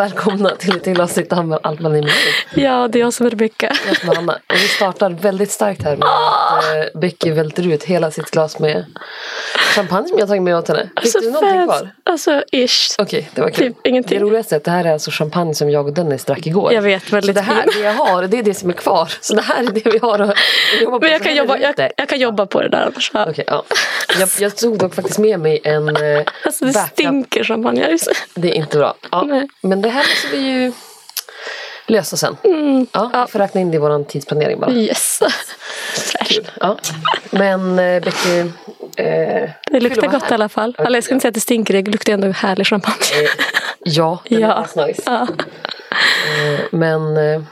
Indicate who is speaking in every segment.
Speaker 1: välkomna till ett till avsnitt av Allt man är med i.
Speaker 2: Ja, det är jag som är Rebecka.
Speaker 1: Jag som är Anna. Och vi startar väldigt starkt här med att eh, Becky välter ut hela sitt glas med champagne som jag tagit med åt henne. Fick
Speaker 2: Alltså,
Speaker 1: du någonting
Speaker 2: fans.
Speaker 1: kvar?
Speaker 2: Alltså, ish.
Speaker 1: Okej, det var kul.
Speaker 2: Typ ingenting.
Speaker 1: Det roligaste är att det här är alltså champagne som jag och Dennis drack igår.
Speaker 2: Jag vet, väldigt
Speaker 1: Så det här,
Speaker 2: fin.
Speaker 1: det jag har, det är det som är kvar. Så det här är det vi har att jobba på.
Speaker 2: Men jag kan, jobba, jag, jag kan jobba på det där annars. Ja.
Speaker 1: Okej, ja. jag, jag tog dock faktiskt med mig en eh,
Speaker 2: Alltså det
Speaker 1: backup.
Speaker 2: stinker champagne.
Speaker 1: Det är inte bra. Ja,
Speaker 2: Nej.
Speaker 1: men det här måste vi ju lösa sen.
Speaker 2: Mm.
Speaker 1: Ja, vi får räkna in det i vår tidsplanering bara.
Speaker 2: Yes.
Speaker 1: Ja. Men eh, Becky... Eh,
Speaker 2: Det luktar gott
Speaker 1: här.
Speaker 2: i alla fall. Eller jag ska inte säga att det stinker, det luktar ändå härlig champagne.
Speaker 1: Eh, ja, den
Speaker 2: Ja.
Speaker 1: nice.
Speaker 2: Ja,
Speaker 1: Eh, men eh,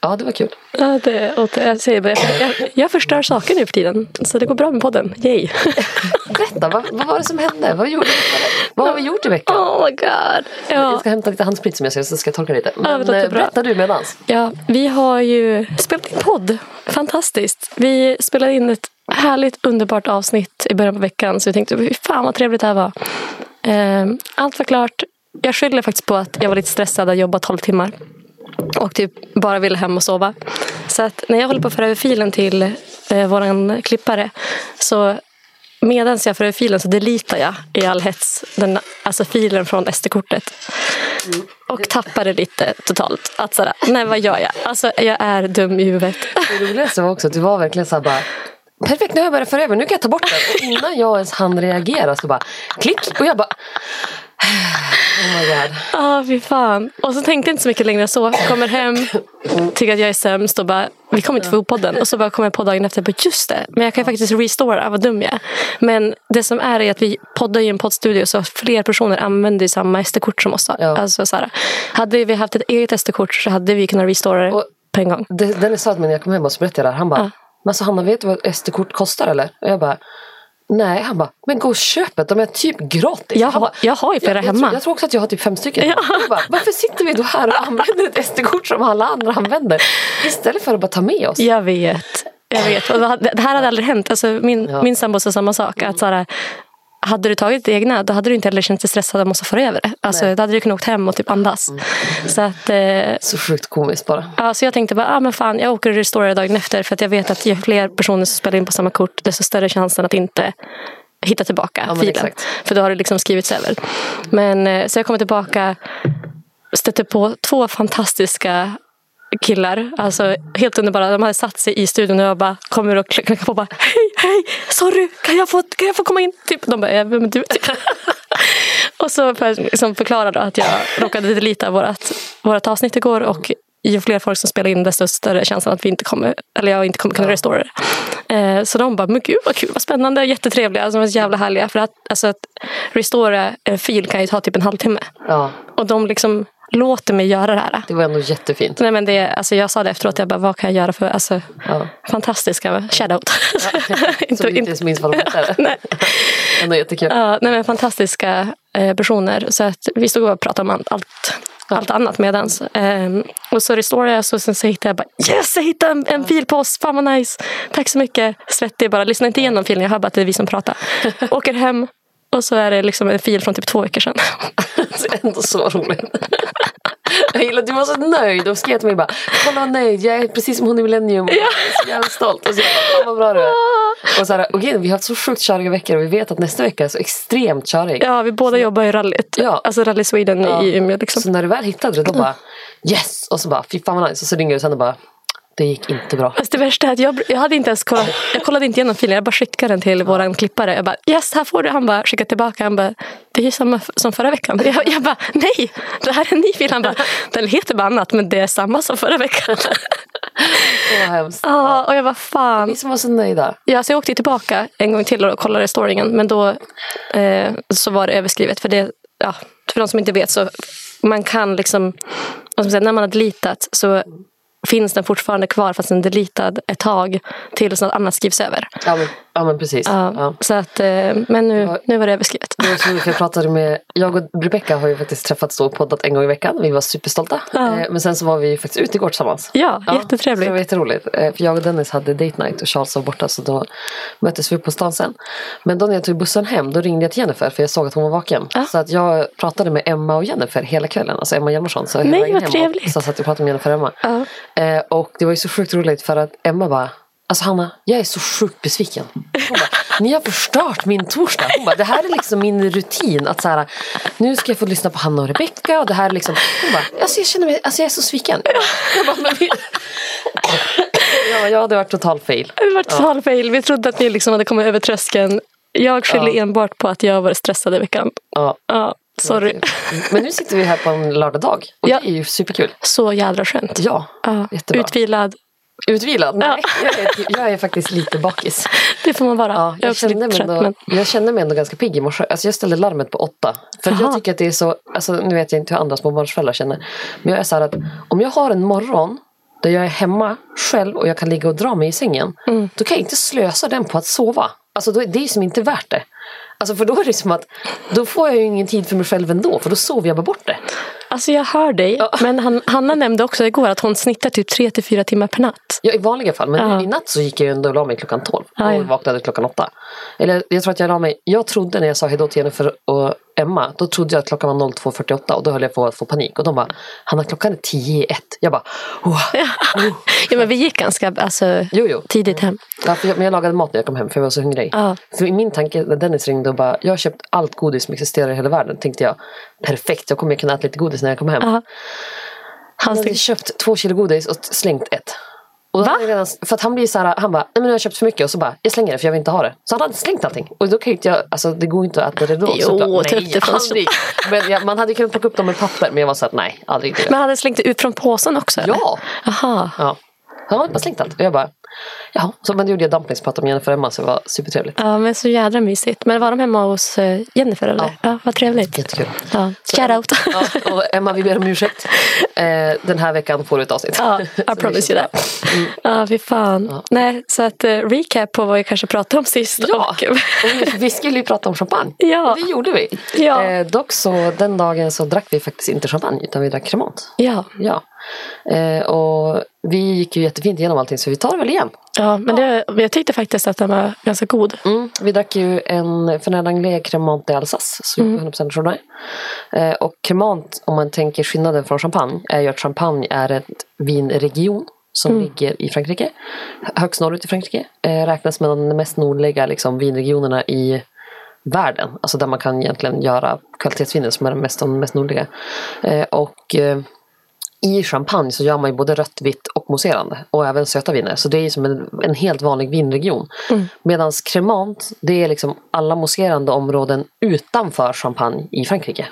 Speaker 1: ja, det var kul.
Speaker 2: ja det, och det, jag, säger bara, jag, jag, jag förstör saker nu för tiden. Så det går bra med podden. Yay!
Speaker 1: Berätta, vad, vad var det som hände? Vad, gjorde vi? vad har vi gjort i veckan?
Speaker 2: Oh my god.
Speaker 1: Jag
Speaker 2: Ja.
Speaker 1: ska hämta lite handsprit som jag ser så ska jag torka lite. Men
Speaker 2: låter
Speaker 1: eh, berätta du medans.
Speaker 2: Ja, vi har ju spelat in podd. Fantastiskt. Vi spelade in ett härligt, underbart avsnitt i början på veckan. Så vi tänkte, hur fan vad trevligt det här var. Ehm, Allt var klart. Jag skyller faktiskt på att jag var lite stressad och jobbat 12 timmar. Och typ bara ville hem och sova. Så att när jag håller på att föra över filen till eh, vår klippare så medan jag för över filen så deletar jag i all hets den, alltså filen från SD-kortet. Och tappar det lite totalt. Att sådär, nej vad gör jag? Alltså jag är dum i huvudet.
Speaker 1: Det roligaste var också att du var verkligen så här bara Perfekt, nu har jag börjat föra över, nu kan jag ta bort den. Och innan jag ens hann reagera så bara klick och jag bara Oh my god.
Speaker 2: Ja, fy fan. Och så tänkte jag inte så mycket längre så. Kommer hem, tycker att jag är sämst och bara, vi kommer inte få ihop podden. Och så bara kommer jag på dagen efter, bara, just det, men jag kan ju faktiskt restora, vad dum jag är. Men det som är är att vi poddar i en poddstudio så fler personer använder samma SD-kort som oss.
Speaker 1: Ja.
Speaker 2: Alltså, så här, hade vi haft ett eget SD-kort så hade vi kunnat restora det på en gång.
Speaker 1: Det- sa till mig när jag kom hem och så berättade jag det här. Han bara,
Speaker 2: Ja.
Speaker 1: men alltså Hanna vet du vad SD-kort kostar eller? Och jag bara, nej. Han bara, men gå och köp ett, de är typ gratis.
Speaker 2: Jag
Speaker 1: bara,
Speaker 2: jag har ju flera
Speaker 1: jag, jag,
Speaker 2: hemma.
Speaker 1: tror, jag tror också att jag har typ fem stycken.
Speaker 2: Ja.
Speaker 1: Jag bara, varför sitter vi då här och använder ett SD-kort som alla andra använder? Istället för att bara ta med oss.
Speaker 2: Jag vet. Jag vet. Och det hade- det här hade aldrig hänt. Alltså, min,
Speaker 1: Ja.
Speaker 2: min sambo sa samma sak. Att, så här, hade du tagit ditt egna då hade du inte heller känt dig stressad att måste föra över det. Alltså,
Speaker 1: Nej.
Speaker 2: då hade du kunnat åka hem och typ andas. Så, att, eh,
Speaker 1: Så sjukt komiskt bara.
Speaker 2: ja, så jag tänkte bara, ah, men fan, jag åker och restorerar dagen efter. För att jag vet att ju fler personer som spelar in på samma kort desto större chansen att inte hitta tillbaka
Speaker 1: Ja,
Speaker 2: filen.
Speaker 1: exakt.
Speaker 2: För då har det liksom skrivits över. Men, eh, så jag kommer tillbaka stötte på två fantastiska killar. Alltså helt underbara. De hade satt sig i studion och jag bara kommer och knackar på och bara hej, hej, sorry, kan jag få, kan jag få komma in? Typ, de bara, "Ja, vem är du? Typ. och så för att liksom förklara då att jag råkade delita vårt, vårt avsnitt igår och ju fler folk som spelar in desto större chansen att vi inte kommer, eller jag inte kommer kunna restora det. Eh, så de bara, men gud vad kul, vad spännande, jättetrevliga, alltså, de var så jävla härliga. För att, alltså, att restora en fil kan ju ta typ en halvtimme.
Speaker 1: Ja,
Speaker 2: Och de liksom låter mig göra det här.
Speaker 1: det var ändå jättefint.
Speaker 2: Nej, men det, alltså jag sa det efteråt, jag bara, vad kan jag göra för alltså,
Speaker 1: Ja.
Speaker 2: fantastiska shoutout. Inte-
Speaker 1: Som inte ens minns vad de hette.
Speaker 2: nej.
Speaker 1: Ändå jättekul.
Speaker 2: Ja, nej, men fantastiska eh, personer. Så att vi stod och pratade om allt, allt, allt annat medans. Ehm, och så restorade jag så sen så hittade jag bara yes, jag hittade en, en fil på oss. Fan vad nice. Tack så mycket. Svettig bara. Lyssna inte igenom filen. Jag hör bara att det är vi som pratar. Åker hem och så är det liksom en fil från typ två veckor sedan.
Speaker 1: Alltså, ändå så roligt. Jag gillar att du var så nöjd och skrev till mig bara Kolla vad nöjd, jag är precis som hon i Millennium. Jag är så jävla stolt. Och så, jag bara, "Fan, vad bra du är. Och så här, okej, vi har haft så sjukt köriga veckor och vi vet att nästa vecka är så extremt körig.
Speaker 2: Ja, vi båda jobbar i rallyt.
Speaker 1: Ja.
Speaker 2: Alltså Rally Sweden
Speaker 1: Ja.
Speaker 2: i Umeå. Liksom.
Speaker 1: Så när du väl hittade det då bara yes! Och så bara fy fan vad nice. Och så ringer du sen och bara det gick inte bra.
Speaker 2: Alltså det värsta är att jag, jag hade inte ens kollat, jag kollade inte igenom filen. Jag bara skickade den till våran klippare. Jag bara yes, här får du. Han bara skickade tillbaka. Han bara det är ju samma som förra veckan. Jag, jag bara nej, det här är en ny fil. Han bara den heter bara annat men det är samma som förra veckan.
Speaker 1: Var hemskt.
Speaker 2: Ja, och jag var fan.
Speaker 1: Vi som var så nöjda.
Speaker 2: Ja, så jag åkte tillbaka en gång till och kollade restoringen. Men då eh, så var det överskrivet. För, det, ja, för de som inte vet så man kan liksom, säga, när man har deletat så finns den fortfarande kvar fast den är deletad ett tag tills något annat skrivs över.
Speaker 1: Ja, men, Ja men precis.
Speaker 2: Ja,
Speaker 1: Ja.
Speaker 2: Så att, eh, men nu,
Speaker 1: Ja.
Speaker 2: nu var det överskrivet.
Speaker 1: Det var så roligt, för jag pratade med, jag och Rebecca har ju faktiskt träffats och poddat en gång i veckan. Vi var superstolta.
Speaker 2: Ja.
Speaker 1: Eh, Men sen så var vi faktiskt ute igår tillsammans.
Speaker 2: Ja,
Speaker 1: Så
Speaker 2: jättetrevligt.
Speaker 1: det var jätteroligt. Eh, För jag och Dennis hade date night och Charles var borta så då möttes vi på stan sen. Men då när jag tog bussen hem då ringde jag till Jennifer för jag såg att hon var vaken.
Speaker 2: Ja.
Speaker 1: Så att jag pratade med Emma och Jennifer hela kvällen. Alltså Emma Hjalmarsson. Så
Speaker 2: Nej, vad trevligt.
Speaker 1: Och, så satt jag pratade med Jennifer och Emma.
Speaker 2: Ja.
Speaker 1: Och det var ju så sjukt roligt för att Emma bara Alltså Hanna, jag är så sjukt besviken. Bara, ni har förstört min torsdag. Hon bara, det här är liksom min rutin. Att så här, nu ska jag få lyssna på Hanna och Rebecca. Och det här är liksom, hon bara, alltså jag känner mig, alltså jag är så sviken. Jag bara, men vi... ja, ja, det var total fail.
Speaker 2: Det var total fail. Vi trodde att ni liksom hade kommit över tröskeln. Jag skyller
Speaker 1: Ja.
Speaker 2: enbart på att jag var stressad i veckan.
Speaker 1: Ja,
Speaker 2: Ja, sorry.
Speaker 1: Men nu sitter vi här på en lördagdag. Och
Speaker 2: Ja.
Speaker 1: det är ju superkul.
Speaker 2: Så jädra skönt.
Speaker 1: Ja,
Speaker 2: Ja,
Speaker 1: jättebra.
Speaker 2: utvilad.
Speaker 1: Utvilad? Nej, jag, är, jag är faktiskt lite bakis.
Speaker 2: Det får man vara.
Speaker 1: Ja,
Speaker 2: jag
Speaker 1: jag, kände mig ändå,
Speaker 2: Men...
Speaker 1: jag kände mig ändå ganska pigg i morse. Alltså jag ställde larmet på åtta. För
Speaker 2: Aha.
Speaker 1: jag tycker att det är så, alltså nu vet jag inte hur andra småbarnsföräldrar känner. Men jag är så att om jag har en morgon där jag är hemma själv och jag kan ligga och dra mig i sängen.
Speaker 2: Mm.
Speaker 1: Då kan jag inte slösa den på att sova. Alltså då, det är som inte värt det. Alltså för då är det som att då får jag ju ingen tid för mig själv ändå. För då sover jag bara bort det.
Speaker 2: Alltså jag hör dig.
Speaker 1: Ja.
Speaker 2: Men han, Hanna nämnde också igår att hon snittar typ tre till fyra timmar per natt.
Speaker 1: Ja, i vanliga fall. Men
Speaker 2: Ja.
Speaker 1: i natt så gick jag ändå och la mig klockan 12.
Speaker 2: Ja, ja.
Speaker 1: Och vaknade klockan 8. Eller jag tror att jag la mig. Jag trodde när jag sa hejdå till Jennifer och Emma. Då trodde jag att klockan var 02.48 och då höll jag på att få panik. Och de bara, Hanna klockan är 10 i ett. Jag bara, oh.
Speaker 2: Ja, men vi gick ganska alltså,
Speaker 1: Jo, jo.
Speaker 2: tidigt hem.
Speaker 1: Ja, jag, men jag lagade mat när jag kom hem för jag var så hungrig.
Speaker 2: Ja.
Speaker 1: För i min tanke när Dennis ringde och bara, jag har köpt allt godis som existerar i hela världen. Tänkte jag, perfekt, jag kommer kunna äta lite godis när jag kommer hem.
Speaker 2: Ja.
Speaker 1: Han hade köpt två kilo godis och slängt ett. Och då
Speaker 2: Va?
Speaker 1: jag redan, för att han blir så här, han bara, nej men nu har jag köpt för mycket och så bara, jag slänger det för jag vill inte ha det. Så han hade slängt allting. Och då kan ju inte jag, alltså det går inte att äta det då.
Speaker 2: Jo,
Speaker 1: såklart.
Speaker 2: upp det
Speaker 1: aldrig. Men jag, man hade kunnat plocka upp dem med papper men jag var så att nej, aldrig det.
Speaker 2: Men han hade slängt ut från påsen också? eller?
Speaker 1: Ja!
Speaker 2: Aha.
Speaker 1: ja. Han hade bara slängt allt. Och jag bara, ja. Så men då gjorde jag dumplingsprat med Jennifer hemma så det var supertrevligt.
Speaker 2: Ja, men så jädra mysigt. Men var de hemma hos eh, Jennifer eller?
Speaker 1: Ja.
Speaker 2: Ja, vad trevligt.
Speaker 1: Jättekul.
Speaker 2: Ja. Shoutout.
Speaker 1: Ja, och Emma, vi ber om ursäkt. Eh, den här veckan får du ett avsnitt.
Speaker 2: Ja, I promise you that.
Speaker 1: bra.
Speaker 2: Ja, fy fan.
Speaker 1: Ja.
Speaker 2: Nej, så att eh, recap på vad vi kanske pratade om sist.
Speaker 1: Ja,
Speaker 2: Och,
Speaker 1: vi skulle ju prata om champagne.
Speaker 2: Ja.
Speaker 1: Och det gjorde vi.
Speaker 2: Ja.
Speaker 1: Eh, dock så den dagen så drack vi faktiskt inte champagne utan vi drack cremant.
Speaker 2: ja.
Speaker 1: Ja. Eh, och vi gick ju jättefint igenom allting så vi tar det väl igen.
Speaker 2: ja, men det, jag tyckte faktiskt att den var ganska god.
Speaker 1: Mm. Vi drack ju en Fernet Anglais Cremant d'Alsace, så
Speaker 2: Mm.
Speaker 1: 100% Chardonnay. Eh, och Cremant, om man tänker skillnaden från champagne, är ju att champagne är ett vinregion som
Speaker 2: Mm.
Speaker 1: ligger i Frankrike. Högst norrut i Frankrike. Eh, räknas med de mest nordliga liksom, vinregionerna i världen. Alltså där man kan egentligen göra kvalitetsviner som är de mest, de mest nordliga. Och i champagne så gör man ju både rött, vitt och mousserande. Och även söta viner. Så det är som en, en helt vanlig vinregion.
Speaker 2: Mm.
Speaker 1: Medan cremant, det är liksom alla mousserande områden utanför champagne i Frankrike.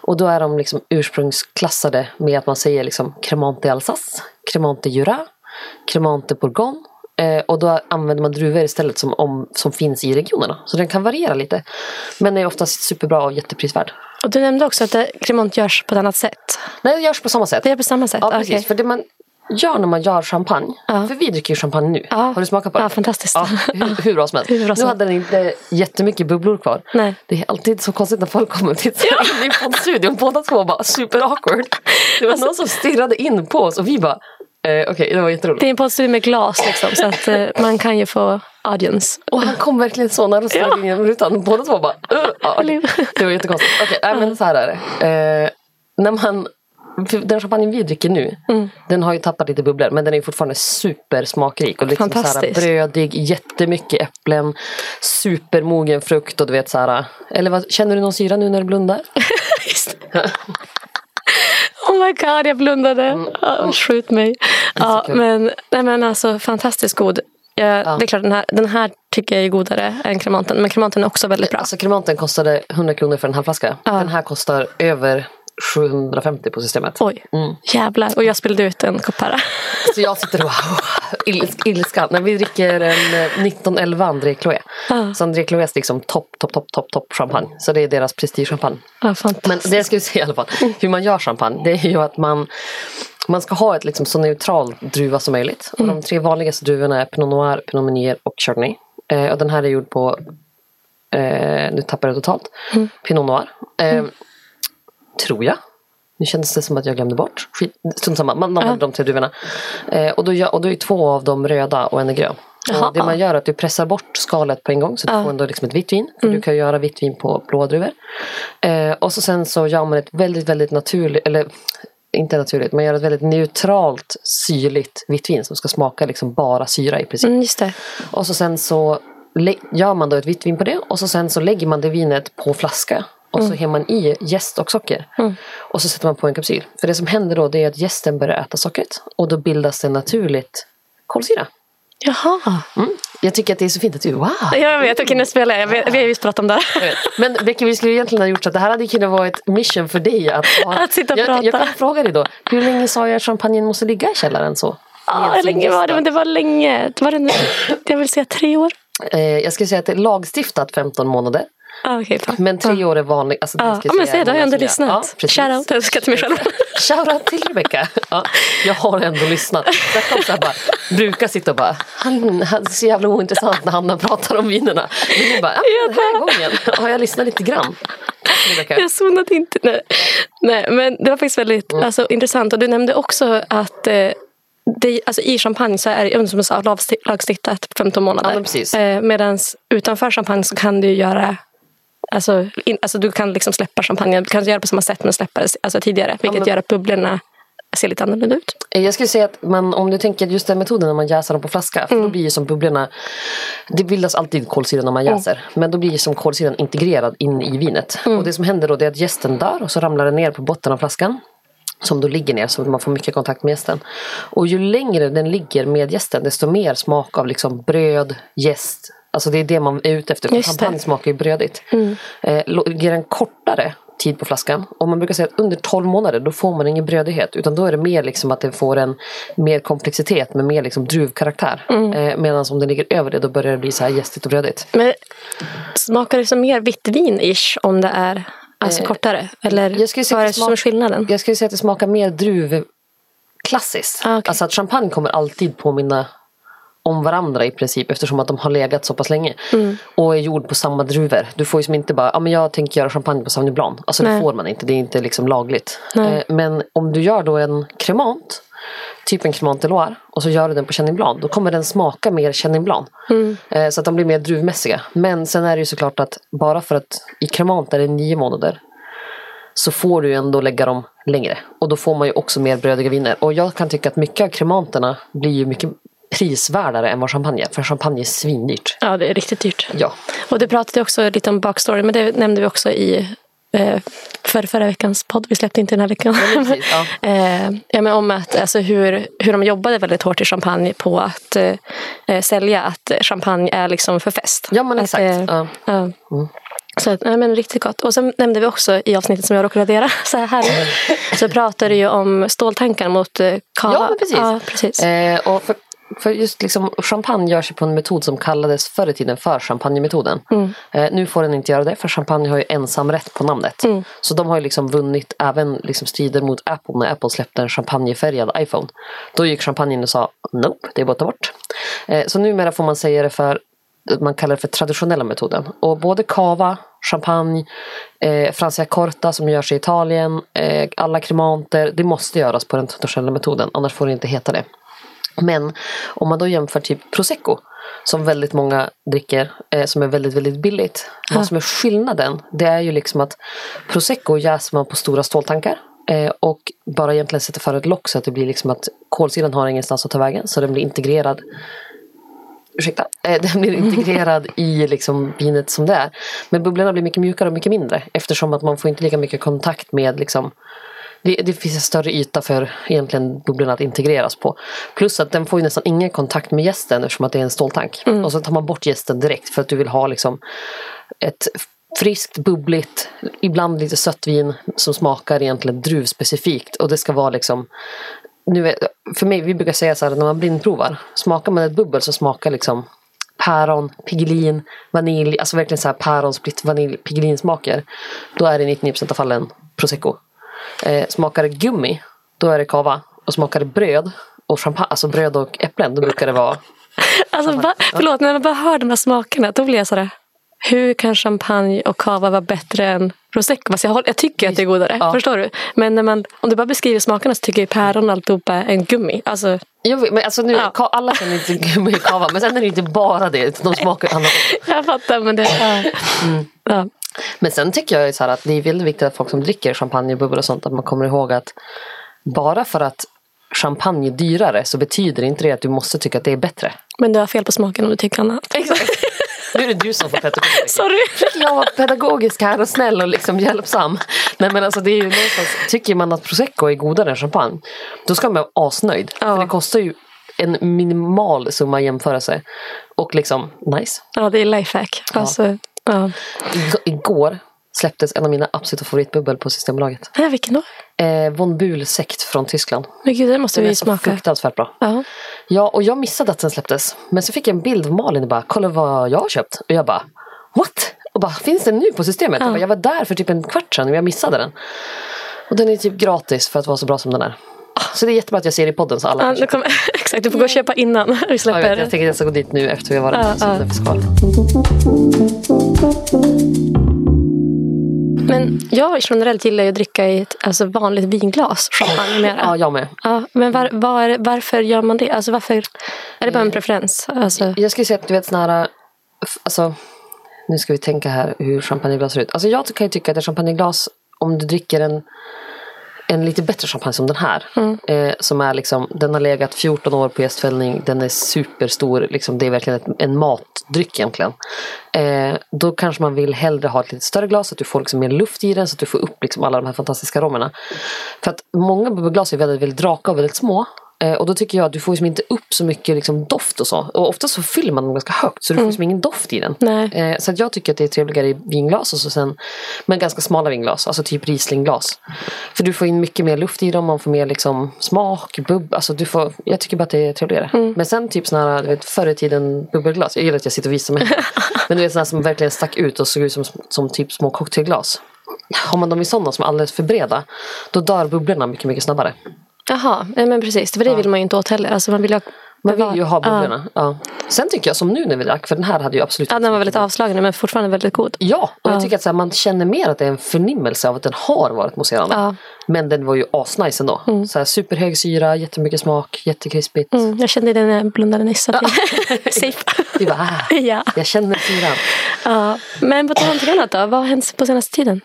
Speaker 1: Och då är de liksom ursprungsklassade med att man säger liksom cremant d'Alsace, cremant Jura, cremant Bourgogne. Eh, och då använder man druvor istället som, om, som finns i regionerna. Så den kan variera lite. Men är oftast superbra och jätteprisvärd.
Speaker 2: Och du nämnde också att det, kremant görs på ett annat sätt.
Speaker 1: Nej, det görs på samma sätt.
Speaker 2: Det är på samma sätt?
Speaker 1: Ja, precis. För det man gör när man gör champagne.
Speaker 2: Ja.
Speaker 1: För vi dricker ju champagne nu.
Speaker 2: Ja.
Speaker 1: Har du smakat på det?
Speaker 2: Ja, fantastiskt.
Speaker 1: Ja, hur, hur bra som helst.
Speaker 2: Hur bra
Speaker 1: Nu hade den inte jättemycket bubblor kvar.
Speaker 2: Nej.
Speaker 1: Det är alltid så konstigt när folk kommer och tittar in i poddstudion. Båda två bara super awkward. Det var någon som stirrade in på oss och vi bara eh, okej, det var jätteroligt.
Speaker 2: Det är en poddstudio med glas liksom, så att eh, man kan ju få audience.
Speaker 1: Och han kom verkligen så när stirrade
Speaker 2: Ja.
Speaker 1: genom rutan. Båda två bara uh, ja? Det var jättekonstigt. Okej, nej, men så här är det. Eh, när man, den champagne vi dricker nu,
Speaker 2: Mm.
Speaker 1: den har ju tappat lite bubblor men den är fortfarande supersmakrik. Och liksom så här brödig, jättemycket äpplen, supermogen frukt och du vet så här. Eller vad, känner du någon syra nu när du blundar?
Speaker 2: Oh my god, jag blundade. Ja, skjut mig. Ja, men, nej, men alltså fantastiskt god. Jag,
Speaker 1: Ja.
Speaker 2: Det är klart, den här, den här tycker jag är godare än kremanten. Men kremanten är också väldigt bra.
Speaker 1: Alltså kremanten kostade 100 kronor för en halv flaska.
Speaker 2: Ja.
Speaker 1: Den här kostar över 750 på systemet.
Speaker 2: Oj,
Speaker 1: Mm.
Speaker 2: jävlar. Och jag spillde ut en kopp här.
Speaker 1: Så jag sitter och ilsk, ilskan. När vi dricker en eh, 1911 André Chloé.
Speaker 2: Ja.
Speaker 1: Så André Chloés liksom topp, topp, topp, topp, topp champagne. Så det är deras prestigechampagne.
Speaker 2: Ja,
Speaker 1: Men det jag skulle säga i alla fall. Hur man gör champagne. Det är ju att man man ska ha ett liksom så neutral druva som möjligt. Och de tre vanligaste druvorna är Pinot Noir, Pinot Meunier och Chardonnay. Eh, och den här är gjord på, eh, nu tappar jag totalt,
Speaker 2: Mm.
Speaker 1: Pinot Noir. Eh, Tror jag. Nu kändes det som att jag glömde bort. Skit, strunt samma, man använder de tre druvorna. Eh, och, då, och då är två av dem röda och en är grön. Och det man gör är att du pressar bort skalet på en gång så du får ändå liksom ett vitt vin. För du kan göra vitt vin på blåa druvor. Eh, och så sen så gör man ett väldigt, väldigt naturligt, eller inte naturligt, man gör ett väldigt neutralt syrligt vitt vin som ska smaka liksom bara syra i princip.
Speaker 2: Mm.
Speaker 1: Och så sen så gör man då ett vitt vin på det och så sen så lägger man det vinet på flaska. Och så har man i jäst och socker. Och så sätter man på en kapsyl. För det som händer då det är att jästen börjar äta sockret. Och då bildas det naturligt kolsyra.
Speaker 2: Jaha.
Speaker 1: Mm. Jag tycker att det är så fint att du, wow!
Speaker 2: Jag vet, okej nu spelar jag. Vi vi har just pratat om det.
Speaker 1: Jag vet. Men Becky, vi skulle egentligen ha gjort så att det här hade kunnat vara ett mission för dig. Att,
Speaker 2: Att sitta och
Speaker 1: jag,
Speaker 2: prata.
Speaker 1: jag kan fråga dig då, hur länge sa jag att champagnen måste ligga i källaren så?
Speaker 2: Ja, hur länge var det? Men det var länge. Det var det, jag vill säga tre år.
Speaker 1: Eh, jag skulle säga att det är lagstiftat 15 månader.
Speaker 2: Ah, okay, fan.
Speaker 1: Men tre år är vanligt. Alltså,
Speaker 2: ja,
Speaker 1: jag
Speaker 2: men se, då har jag ändå lyssnat.
Speaker 1: Ja.
Speaker 2: Shoutout, ska till mig själv.
Speaker 1: Shoutout till Rebecca. Ja, jag har ändå lyssnat. Jag så bara, brukar sitta och bara, han, han är så jävla ointressant när han pratar om vinerna. Men nu bara, ja, den här gången har jag lyssnat lite grann. Tack Rebecca.
Speaker 2: Jag zonade inte. Nej. Nej, men det var faktiskt väldigt
Speaker 1: Mm.
Speaker 2: alltså, intressant. Och du nämnde också att eh, det, alltså, i champagne så är det som jag sa, lagsti- lagstiftat 15 månader.
Speaker 1: Ja.
Speaker 2: Eh, Medan utanför champagne så kan du göra Alltså, in, alltså du kan liksom släppa champagne. Du kan göra på samma sätt men släppa det alltså, tidigare. Vilket
Speaker 1: men-
Speaker 2: gör att bubblorna ser lite annorlunda ut.
Speaker 1: Jag skulle säga att man, om du tänker just den metoden när man jäser dem på flaska. För då blir ju som bubblorna, det bildas alltid kolsyra när man jäser. Men då blir ju som kolsyran integrerad in i vinet. Och det som händer då är att jästen dör och så ramlar den ner på botten av flaskan. Som då ligger ner så att man får mycket kontakt med jästen. Och ju längre den ligger med jästen desto mer smak av liksom bröd, jäst. Alltså det är det man är ute efter. För.
Speaker 2: Mm.
Speaker 1: champagne smakar ju brödigt. Eh, ligger den kortare tid på flaskan. Och man brukar säga att under 12 månader då får man ingen brödighet. Utan då är det mer liksom att det får en mer komplexitet med mer liksom druvkaraktär.
Speaker 2: Mm.
Speaker 1: Eh, Medan om det ligger över det då börjar det bli så här jästigt och brödigt.
Speaker 2: Men smakar det som mer vitt vin-ish om det är alltså, kortare? Eller
Speaker 1: Eh, jag skulle säga
Speaker 2: vad är skillnaden?
Speaker 1: Jag skulle säga att det smakar mer druvklassiskt.
Speaker 2: Ah, okej.
Speaker 1: Alltså att champagne kommer alltid påminna om varandra i princip eftersom att de har legat så pass länge.
Speaker 2: Mm.
Speaker 1: Och är gjord på samma druvor. Du får ju som inte bara, ja men jag tänker göra champagne på Sauvignon Blanc. Alltså det
Speaker 2: Nej.
Speaker 1: får man inte, det är inte liksom lagligt. Eh, men om du gör då en cremant, typ en cremant de Loire, och så gör du den på Chenin Blanc, då kommer den smaka mer Chenin Blanc.
Speaker 2: Mm.
Speaker 1: Eh, så att de blir mer druvmässiga. Men sen är det ju såklart att bara för att i cremant är det nio månader så får du ändå lägga dem längre. Och då får man ju också mer brödiga viner. Och jag kan tycka att mycket av kremanterna blir ju mycket prisvärdare än vad champagne är. För champagne är svindyrt.
Speaker 2: Ja, det är riktigt dyrt.
Speaker 1: Ja.
Speaker 2: Och du pratade också lite om backstory, men det nämnde vi också i eh, för, förra veckans podd. Vi släppte inte den här veckan.
Speaker 1: men precis, ja.
Speaker 2: eh, ja, men om att, alltså, hur, hur de jobbade väldigt hårt i champagne på att eh, eh, sälja att champagne är liksom för fest.
Speaker 1: Ja, men
Speaker 2: Att,
Speaker 1: exakt.
Speaker 2: eh,
Speaker 1: Ja.
Speaker 2: ja. Så att, nej, men riktigt gott. Och sen nämnde vi också i avsnittet som jag råkade radera, så här härligt, så pratade du ju om ståltankar mot kava.
Speaker 1: Ja, men precis.
Speaker 2: Ja, precis.
Speaker 1: Eh, och för, för just liksom, champagne görs ju på en metod som kallades förr i tiden för champagnemetoden.
Speaker 2: Mm.
Speaker 1: Eh, nu får den inte göra det för champagne har ju ensamrätt på namnet.
Speaker 2: Mm.
Speaker 1: Så de har ju liksom vunnit även liksom strider mot Apple när Apple släppte en champagnefärgad iPhone. Då gick champagnen och sa nope, det är bara att ta bort. Eh, så numera får man säga det för man kallar det för traditionella metoden. Och både cava, champagne, eh, Francia Corta som görs i Italien, eh, alla kremanter, det måste göras på den traditionella metoden. Annars får det inte heta det. Men om man då jämför typ prosecco som väldigt många dricker eh, som är väldigt väldigt billigt. Vad som är skillnaden det är ju liksom att prosecco jäser man på stora ståltankar eh, och bara egentligen sätter för ett lock så att det blir liksom att kolsyran har ingenstans att ta vägen så den blir integrerad Ursäkta. Eh, Den blir integrerad i liksom vinet som det är. Men bubblorna blir mycket mjukare och mycket mindre. Eftersom att man får inte lika mycket kontakt med liksom det, det finns en större yta för egentligen bubblorna att integreras på. Plus att den får ju nästan ingen kontakt med gästen eftersom att det är en ståltank. Och så tar man bort gästen direkt för att du vill ha liksom ett friskt, bubbligt, ibland lite sött vin som smakar egentligen druvspecifikt. Och det ska vara liksom nu är, för mig, vi brukar säga så här när man blindprovar. Smakar man ett bubbel så smakar liksom päron, pigelin, vanilj, alltså verkligen så här päron, splitt, vanilj, pigelinsmaker. Då är det i 99% av fallen prosecco. Eh, smakar det gummi, då är det cava. Och smakar det bröd och champagne, alltså bröd och äpplen, då brukar det vara
Speaker 2: Alltså, va, förlåt, när man bara hör de här smakerna då blir jag sådär. Hur kan champagne och cava vara bättre än prosecco? Fast jag, jag tycker att det är godare.
Speaker 1: Ja.
Speaker 2: Förstår du? Men när man, om du bara beskriver smakerna så tycker jag päron alltihopa är en gummi. Alltså,
Speaker 1: Jag vet, men alltså nu,
Speaker 2: Ja.
Speaker 1: alla kan inte gummi kava men sen är det inte bara det. utan De smakar annat.
Speaker 2: jag fattar, men det... Ja.
Speaker 1: Mm.
Speaker 2: Ja.
Speaker 1: Men sen tycker jag så att det är väldigt viktigt att folk som dricker champagne, bubbel och sånt att man kommer ihåg att bara för att champagne är dyrare så betyder inte det att du måste tycka att det är bättre.
Speaker 2: Men du har fel på smaken om du tycker annat.
Speaker 1: Exakt. Nu är det du som får pedagogisk.
Speaker 2: Sorry.
Speaker 1: Jag var pedagogisk här och snäll och liksom hjälpsam. Nej men alltså det är ju någonstans, tycker man att prosecco är godare än champagne då ska man vara asnöjd.
Speaker 2: Ja.
Speaker 1: För det kostar ju en minimal summa jämförelse. Och liksom nice.
Speaker 2: Ja, det är lifehack. Alltså, ja.
Speaker 1: Ig- igår släpptes en av mina absoluta favoritbubbel på Systembolaget.
Speaker 2: Ja, vilken då?
Speaker 1: Eh, Von Buhl sekt från Tyskland.
Speaker 2: Men gud, det måste
Speaker 1: Den är
Speaker 2: vi smaka.
Speaker 1: fruktansvärt bra.
Speaker 2: Ja.
Speaker 1: Ja, och jag missade att den släpptes. Men så fick jag en bild av Malin och bara, kolla vad jag har köpt. Och jag bara, what? Och bara, finns den nu på systemet? Jag, bara, jag var där för typ en kvart sedan och jag missade den. Och den är typ gratis för att vara så bra som den är. Så det är jättebra att jag ser det i podden så alla
Speaker 2: Ja,
Speaker 1: kan
Speaker 2: kommer, exakt, du får gå och köpa innan vi
Speaker 1: Ja, jag,
Speaker 2: släpper.
Speaker 1: jag tänker att jag ska gå dit nu efter vi har varit
Speaker 2: Ja,
Speaker 1: på
Speaker 2: ja. Men jag generellt gillar ju att dricka i ett alltså, vanligt vinglas. Champagne mera.
Speaker 1: Ja, jag med.
Speaker 2: Ja, men var, var, varför gör man det? Alltså, varför, är det bara en preferens? Alltså,
Speaker 1: Jag skulle säga att du vet såna här, alltså, nu ska vi tänka här hur champagneglas ser ut. Alltså jag kan ju tycka att ett champagneglas, om du dricker en, en lite bättre champagne som den här. Eh, som är liksom, den har legat 14 år på gästfällning, den är superstor, liksom, det är verkligen ett, en matdryck egentligen. Eh, då kanske man vill hellre ha ett lite större glas så att du får liksom mer luft i den så att du får upp liksom alla de här fantastiska aromerna. För att många bubbelglas är väldigt, väldigt raka och väldigt små. Eh, och då tycker jag att du får liksom inte upp så mycket liksom doft och så. Och ofta så fyller man dem ganska högt så du får liksom ingen doft i den.
Speaker 2: Nej.
Speaker 1: Eh, så jag tycker att det är trevligare i vinglas och så sen men ganska smala vinglas, alltså typ Rieslingglas. För du får in mycket mer luft i dem, man får mer liksom smak, bubb, alltså du får, jag tycker bara att det är trevligare. Men sen typ såna här, du vet förr i tiden bubbelglas, jag gillar att jag sitter och visar mig. men du vet såna som verkligen stack ut och såg ut som, som typ små cocktailglas. Har man dem i sådana som är alldeles för breda, då dör bubblorna mycket, mycket snabbare.
Speaker 2: Jaha, nej, men precis. För det vill man ju inte åt heller. Alltså, man vill ha,
Speaker 1: Man vill ju ha
Speaker 2: Ja.
Speaker 1: bubblorna. Ja. Sen tycker jag som nu när vi drack, för den här hade ju absolut
Speaker 2: Ja, den var väldigt avslagen men fortfarande väldigt god.
Speaker 1: Ja, och jag
Speaker 2: Ja.
Speaker 1: tycker att här, man känner mer att det är en förnimmelse av att den har varit mousserande.
Speaker 2: Ja.
Speaker 1: Men den var ju asnice ändå. Så här, superhög syra, jättemycket smak, jättekrispigt.
Speaker 2: Mm, jag kände det när jag blundade nyss. att jag- Safe.
Speaker 1: Vi bara, ah,
Speaker 2: ja.
Speaker 1: jag känner syran.
Speaker 2: ja. Men på tal om annat då. Vad har hänt på senaste tiden?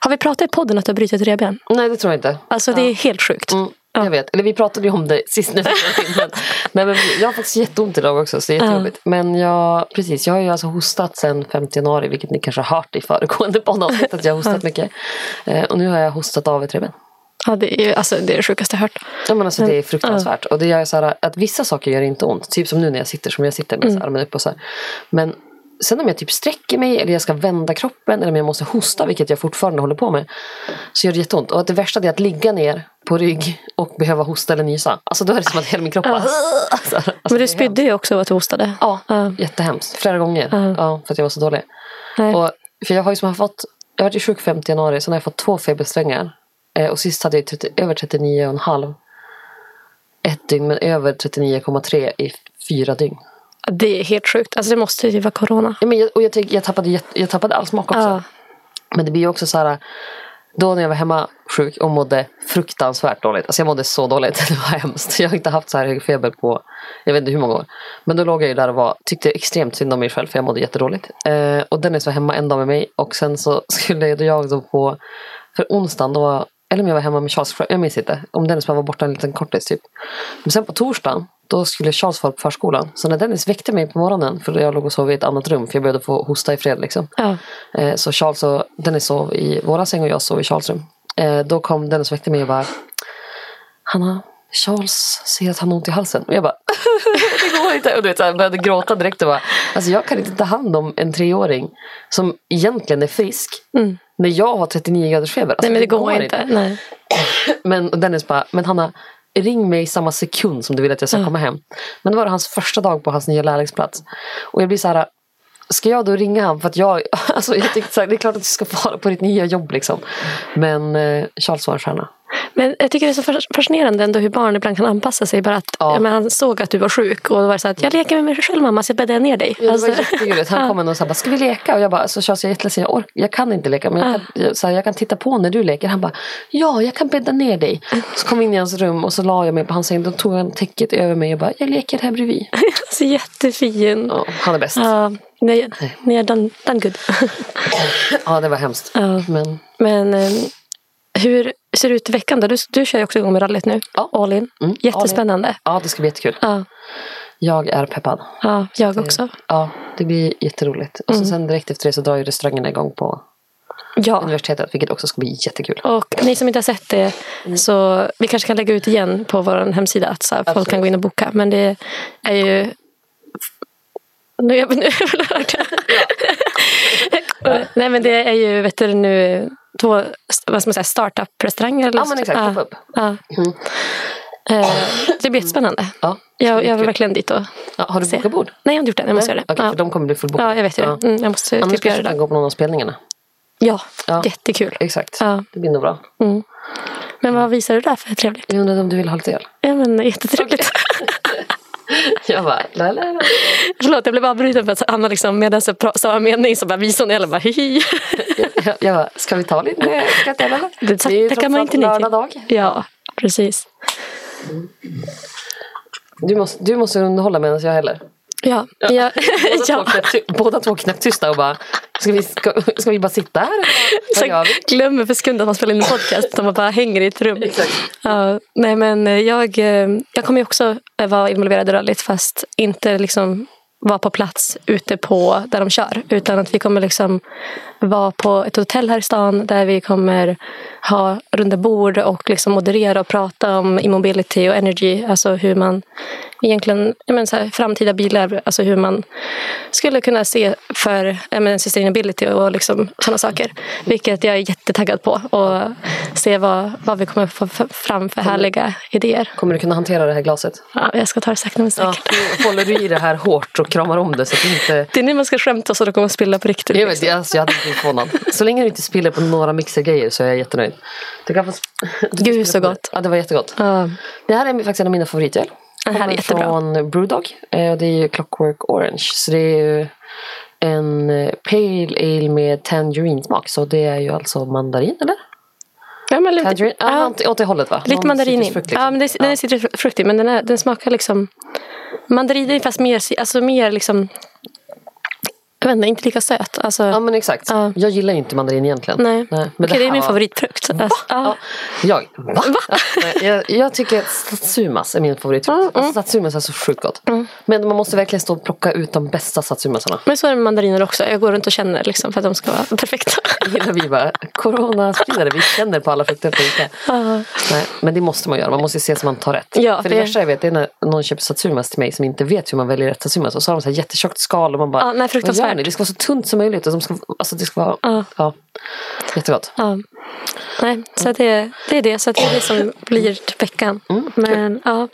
Speaker 2: Har vi pratat i podden att du har brutit revben?
Speaker 1: Nej, det tror jag inte.
Speaker 2: Alltså det är helt sjukt.
Speaker 1: Mm, Jag vet, eller vi pratade ju om det sist när vi spelade in, men, nej, men Jag har faktiskt jätteont idag också så det är jättejobbigt. Men jag, precis, jag har ju alltså hostat sedan 5 januari vilket ni kanske har hört i föregående poddavsnitt att jag har hostat mycket. Eh, och nu har jag hostat av ett revben.
Speaker 2: Ja, det är, ju- alltså, det är det sjukaste jag hört.
Speaker 1: Ja, men alltså, det är fruktansvärt. Och det gör så här, att vissa saker gör inte ont. Typ som nu när jag sitter som jag sitter med
Speaker 2: Mm.
Speaker 1: armen upp och så här. Men sen om jag typ sträcker mig eller jag ska vända kroppen eller om jag måste hosta, vilket jag fortfarande håller på med. Så gör det jätteont. Och att det värsta är att ligga ner på rygg och behöva hosta eller nysa. Alltså då är det som att hela min kropp bara... Alltså, alltså,
Speaker 2: Men du spydde ju också av att du hostade.
Speaker 1: Ja,
Speaker 2: Ja.
Speaker 1: jättehemskt. Flera gånger. Ja, för att jag var så dålig.
Speaker 2: Nej.
Speaker 1: Och, för jag har ju som har fått, jag har varit sjuk 5 januari, sen har jag fått två febersträngar. Eh, och sist hade jag 30, över 39,5. Ett dygn, men över 39,3 i fyra dygn.
Speaker 2: Det är helt sjukt. Alltså det måste ju vara corona.
Speaker 1: Ja, men jag, och jag, jag, tappade, jätte- jag tappade all smak också.
Speaker 2: Ja.
Speaker 1: Men det blir ju också så här. Då när jag var hemma sjuk och mådde fruktansvärt dåligt. Alltså jag mådde så dåligt. Det var hemskt. Jag har inte haft så här hög feber på jag vet inte hur många år. Men då låg jag ju där och var, tyckte extremt synd om mig själv för jag mådde jättedåligt. Eh, och Dennis var hemma en dag med mig och sen så skulle jag, jag då på, för onsdagen då var, eller om jag var hemma med Charles, jag minns inte. Om Dennis bara var borta en liten kortis typ. Men sen på torsdagen då skulle Charles vara på förskolan. Så när Dennis väckte mig på morgonen, för jag låg och sov i ett annat rum för jag behövde få hosta i fred liksom.
Speaker 2: Ja.
Speaker 1: Eh, Så Charles och Dennis sov i våra säng och jag sov i Charles rum. Eh, Då kom Dennis och väckte mig och bara Hanna, Charles säger att han har ont i halsen. Och jag bara det går inte. Och du vet, så här, började gråta direkt och bara alltså jag kan inte ta hand om en treåring som egentligen är frisk. När jag har 39 graders feber. Alltså,
Speaker 2: Nej men det går inte. Nej.
Speaker 1: Men och Dennis bara, men Hanna, ring mig samma sekund som du vill att jag ska komma hem. Men då var det hans första dag på hans nya lärlingsplats. Och jag blir så här, ska jag då ringa han? För att jag, alltså jag tyckte så här, det är klart att du ska vara på ditt nya jobb liksom. Men eh, Charles var en stjärna.
Speaker 2: Men jag tycker det är så fas- fascinerande ändå hur barn ibland kan anpassa sig. Bara att,
Speaker 1: Ja.
Speaker 2: men han såg att du var sjuk och då var det så att jag leker med mig själv mamma så jag bäddar ner dig.
Speaker 1: Ja, det var
Speaker 2: Alltså,
Speaker 1: jättegulligt. Han kom och sa bara, ska vi leka? Och jag bara, så Charles jag är jätteledsen, jag, ork- jag kan inte leka. Men jag kan, jag, så här, jag kan titta på när du leker. Han bara, ja jag kan bädda ner dig. Så kom vi in i hans rum och så la jag mig på hans säng. Då tog han täcket över mig och bara, jag leker här bredvid.
Speaker 2: så jättefin.
Speaker 1: Ja, han är bäst.
Speaker 2: Ja, nej, nej, done, done good.
Speaker 1: Ja det var hemskt.
Speaker 2: Ja.
Speaker 1: Men
Speaker 2: Men eh, hur ser det ut i veckan då? Du, du kör ju också igång med rallyt nu.
Speaker 1: Ja.
Speaker 2: All in.
Speaker 1: Mm,
Speaker 2: Jättespännande.
Speaker 1: ja det ska bli jättekul.
Speaker 2: Ja,
Speaker 1: Jag är peppad.
Speaker 2: ja, jag också.
Speaker 1: Ja, det blir jätteroligt. Och så sen direkt efter det så drar ju restaurangerna igång på
Speaker 2: Ja.
Speaker 1: universitetet. Vilket också ska bli jättekul.
Speaker 2: Och ni som inte har sett det, så vi kanske kan lägga ut igen på vår hemsida att så folk kan gå in och boka. Men det är ju... Nu är jag nu jag hört. Nej men det är ju vet du, nu två vad ska man säga, startup-restauranger. eller
Speaker 1: Ja, men exakt,
Speaker 2: Ja,
Speaker 1: pop-up.
Speaker 2: ja.
Speaker 1: Mm.
Speaker 2: Eh, Det blir jättespännande.
Speaker 1: Ja,
Speaker 2: Jag, jag vill verkligen dit och
Speaker 1: Ja, har du
Speaker 2: se.
Speaker 1: bokat bord?
Speaker 2: Nej, jag har inte gjort det. Jag måste
Speaker 1: Nej?
Speaker 2: göra det.
Speaker 1: Okej,
Speaker 2: ja.
Speaker 1: för de kommer bli fullbokade.
Speaker 2: ja, jag vet ju det. Mm, jag måste
Speaker 1: Annars
Speaker 2: typ göra det.
Speaker 1: gå på någon av spelningarna.
Speaker 2: Ja,
Speaker 1: Ja.
Speaker 2: jättekul.
Speaker 1: Exakt.
Speaker 2: Ja.
Speaker 1: Det blir nog bra.
Speaker 2: Mm. Men vad visar du där för trevligt?
Speaker 1: Jag undrade om du vill ha lite öl?
Speaker 2: Ja, men jättetrevligt.
Speaker 1: Jag bara, la, la, la.
Speaker 2: Förlåt, jag blev avbruten för att Anna liksom, medan jag sa en mening så bara visade hon hela bara hihi.
Speaker 1: Jag, jag bara, ska vi ta lite? Inte eller?
Speaker 2: Det,
Speaker 1: är ju
Speaker 2: det kan man inte
Speaker 1: lördag dag.
Speaker 2: Ja, precis.
Speaker 1: Du måste, du måste underhålla medan jag häller.
Speaker 2: Ja, ja.
Speaker 1: Båda,
Speaker 2: ja.
Speaker 1: två båda två knäpptysta och bara, ska vi, ska, ska vi bara sitta här? Vad gör vi?
Speaker 2: glömmer för sekunden att man spelar in en podcast. De bara hänger i ett rum.
Speaker 1: Exakt.
Speaker 2: Ja, nej men eh, jag, eh, jag kommer ju också eh, vara involverad i rallyt fast inte liksom vara på plats ute på där de kör. Utan att vi kommer liksom vara på ett hotell här i stan där vi kommer ha runda bord och liksom moderera och prata om immobility och energy. Alltså hur man egentligen, menar så här, framtida bilar, alltså hur man skulle kunna se för menar, sustainability och liksom sådana saker. Vilket jag är jättetaggad på och se vad, vad vi kommer få fram för härliga idéer.
Speaker 1: Kommer du kunna hantera det här glaset?
Speaker 2: Ja, jag ska ta det sakta men
Speaker 1: Ja,
Speaker 2: säkert.
Speaker 1: nu håller du i det här hårt och kramar om det så att det inte...
Speaker 2: Det är nu man ska skämta så det kommer att spilla på riktigt.
Speaker 1: Jag, vet,
Speaker 2: liksom.
Speaker 1: jag, alltså, jag hade inte förvånad. Så länge du inte spiller på några mixergrejer så är jag jättenöjd. Du kan få,
Speaker 2: Gud, så gott.
Speaker 1: Ja, det var jättegott.
Speaker 2: Ja.
Speaker 1: Det här är faktiskt en av mina favoritöl.
Speaker 2: Det här är jättebra.
Speaker 1: från Brewdog. Eh, Det är ju Clockwork Orange. Så det är ju en eh, Pale Ale med tangerine-smak. Så det är ju alltså mandarin, eller?
Speaker 2: Ja, men lite,
Speaker 1: Tangerine? Ja,
Speaker 2: ja,
Speaker 1: åt, det hållet va?
Speaker 2: lite
Speaker 1: citrusfrukt, liksom.
Speaker 2: Ja, men det, den är citrusfruktig men den, är, den smakar liksom mandarin fast mer, alltså mer liksom jag vet inte, inte lika söt. Alltså,
Speaker 1: Ja men exakt.
Speaker 2: Ja.
Speaker 1: Jag gillar ju inte mandarin egentligen.
Speaker 2: nej.
Speaker 1: men
Speaker 2: Okej, det, är
Speaker 1: här
Speaker 2: min
Speaker 1: var-
Speaker 2: favoritfrukt. Alltså, ja.
Speaker 1: Ja. Jag? Va? Ja, nej, jag, jag tycker satsumas är min favoritfrukt.
Speaker 2: Mm,
Speaker 1: Alltså, satsumas är så sjukt gott. Men man måste verkligen stå och plocka ut de bästa satsumasarna.
Speaker 2: Men så är det med mandariner också. Jag går runt och känner liksom för att de ska vara perfekta.
Speaker 1: Gillar vi bara coronaspridare, vi känner på alla frukter på Ica.
Speaker 2: Ja.
Speaker 1: Nej, men det måste man göra, man måste se så man tar rätt.
Speaker 2: Ja,
Speaker 1: För det,
Speaker 2: det-
Speaker 1: värsta jag vet är när någon köper satsumas till mig som inte vet hur man väljer rätt satsumas. Och så har de så här jättetjockt skal och man bara,
Speaker 2: Ja, nej, fruktansvärt.
Speaker 1: Ni? Det ska vara så tunt som möjligt. Och de ska, alltså, det ska vara,
Speaker 2: Ja.
Speaker 1: ja, jättegott.
Speaker 2: Ja. Nej, så det, det är det. Så det är det som blir veckan.
Speaker 1: Mm,
Speaker 2: Men ja.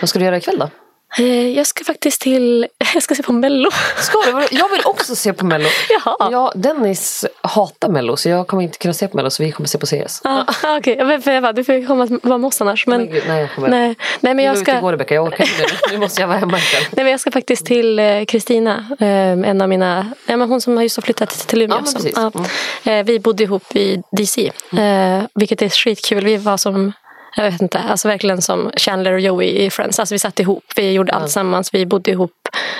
Speaker 1: Vad ska du göra ikväll då?
Speaker 2: Eh, Jag ska faktiskt till... Jag ska se på Mello.
Speaker 1: Ska du? Jag vill också se på Mello.
Speaker 2: Jaha.
Speaker 1: Ja, Dennis hatar Mello så jag kommer inte kunna se på Mello så vi kommer se på CS.
Speaker 2: Ja, ah, okej. Okay. För jag bara, du får komma vara med oss annars. Men,
Speaker 1: Men gud, nej, jag kommer.
Speaker 2: nej, nej, men jag ska,
Speaker 1: igår Rebecka, jag orkar inte mer. Nu måste jag vara hemma ikväll.
Speaker 2: nej, men jag ska faktiskt till eh, Kristina. eh, En av mina... Ja, men hon som har just har flyttat till Umeå.
Speaker 1: Ja,
Speaker 2: som-
Speaker 1: precis. Mm.
Speaker 2: Vi bodde ihop i DC. eh, Vilket är skitkul. Vi var som... Jag vet inte, alltså verkligen som Chandler och Joey i Friends. Alltså vi satt ihop, vi gjorde allt tillsammans, vi bodde ihop.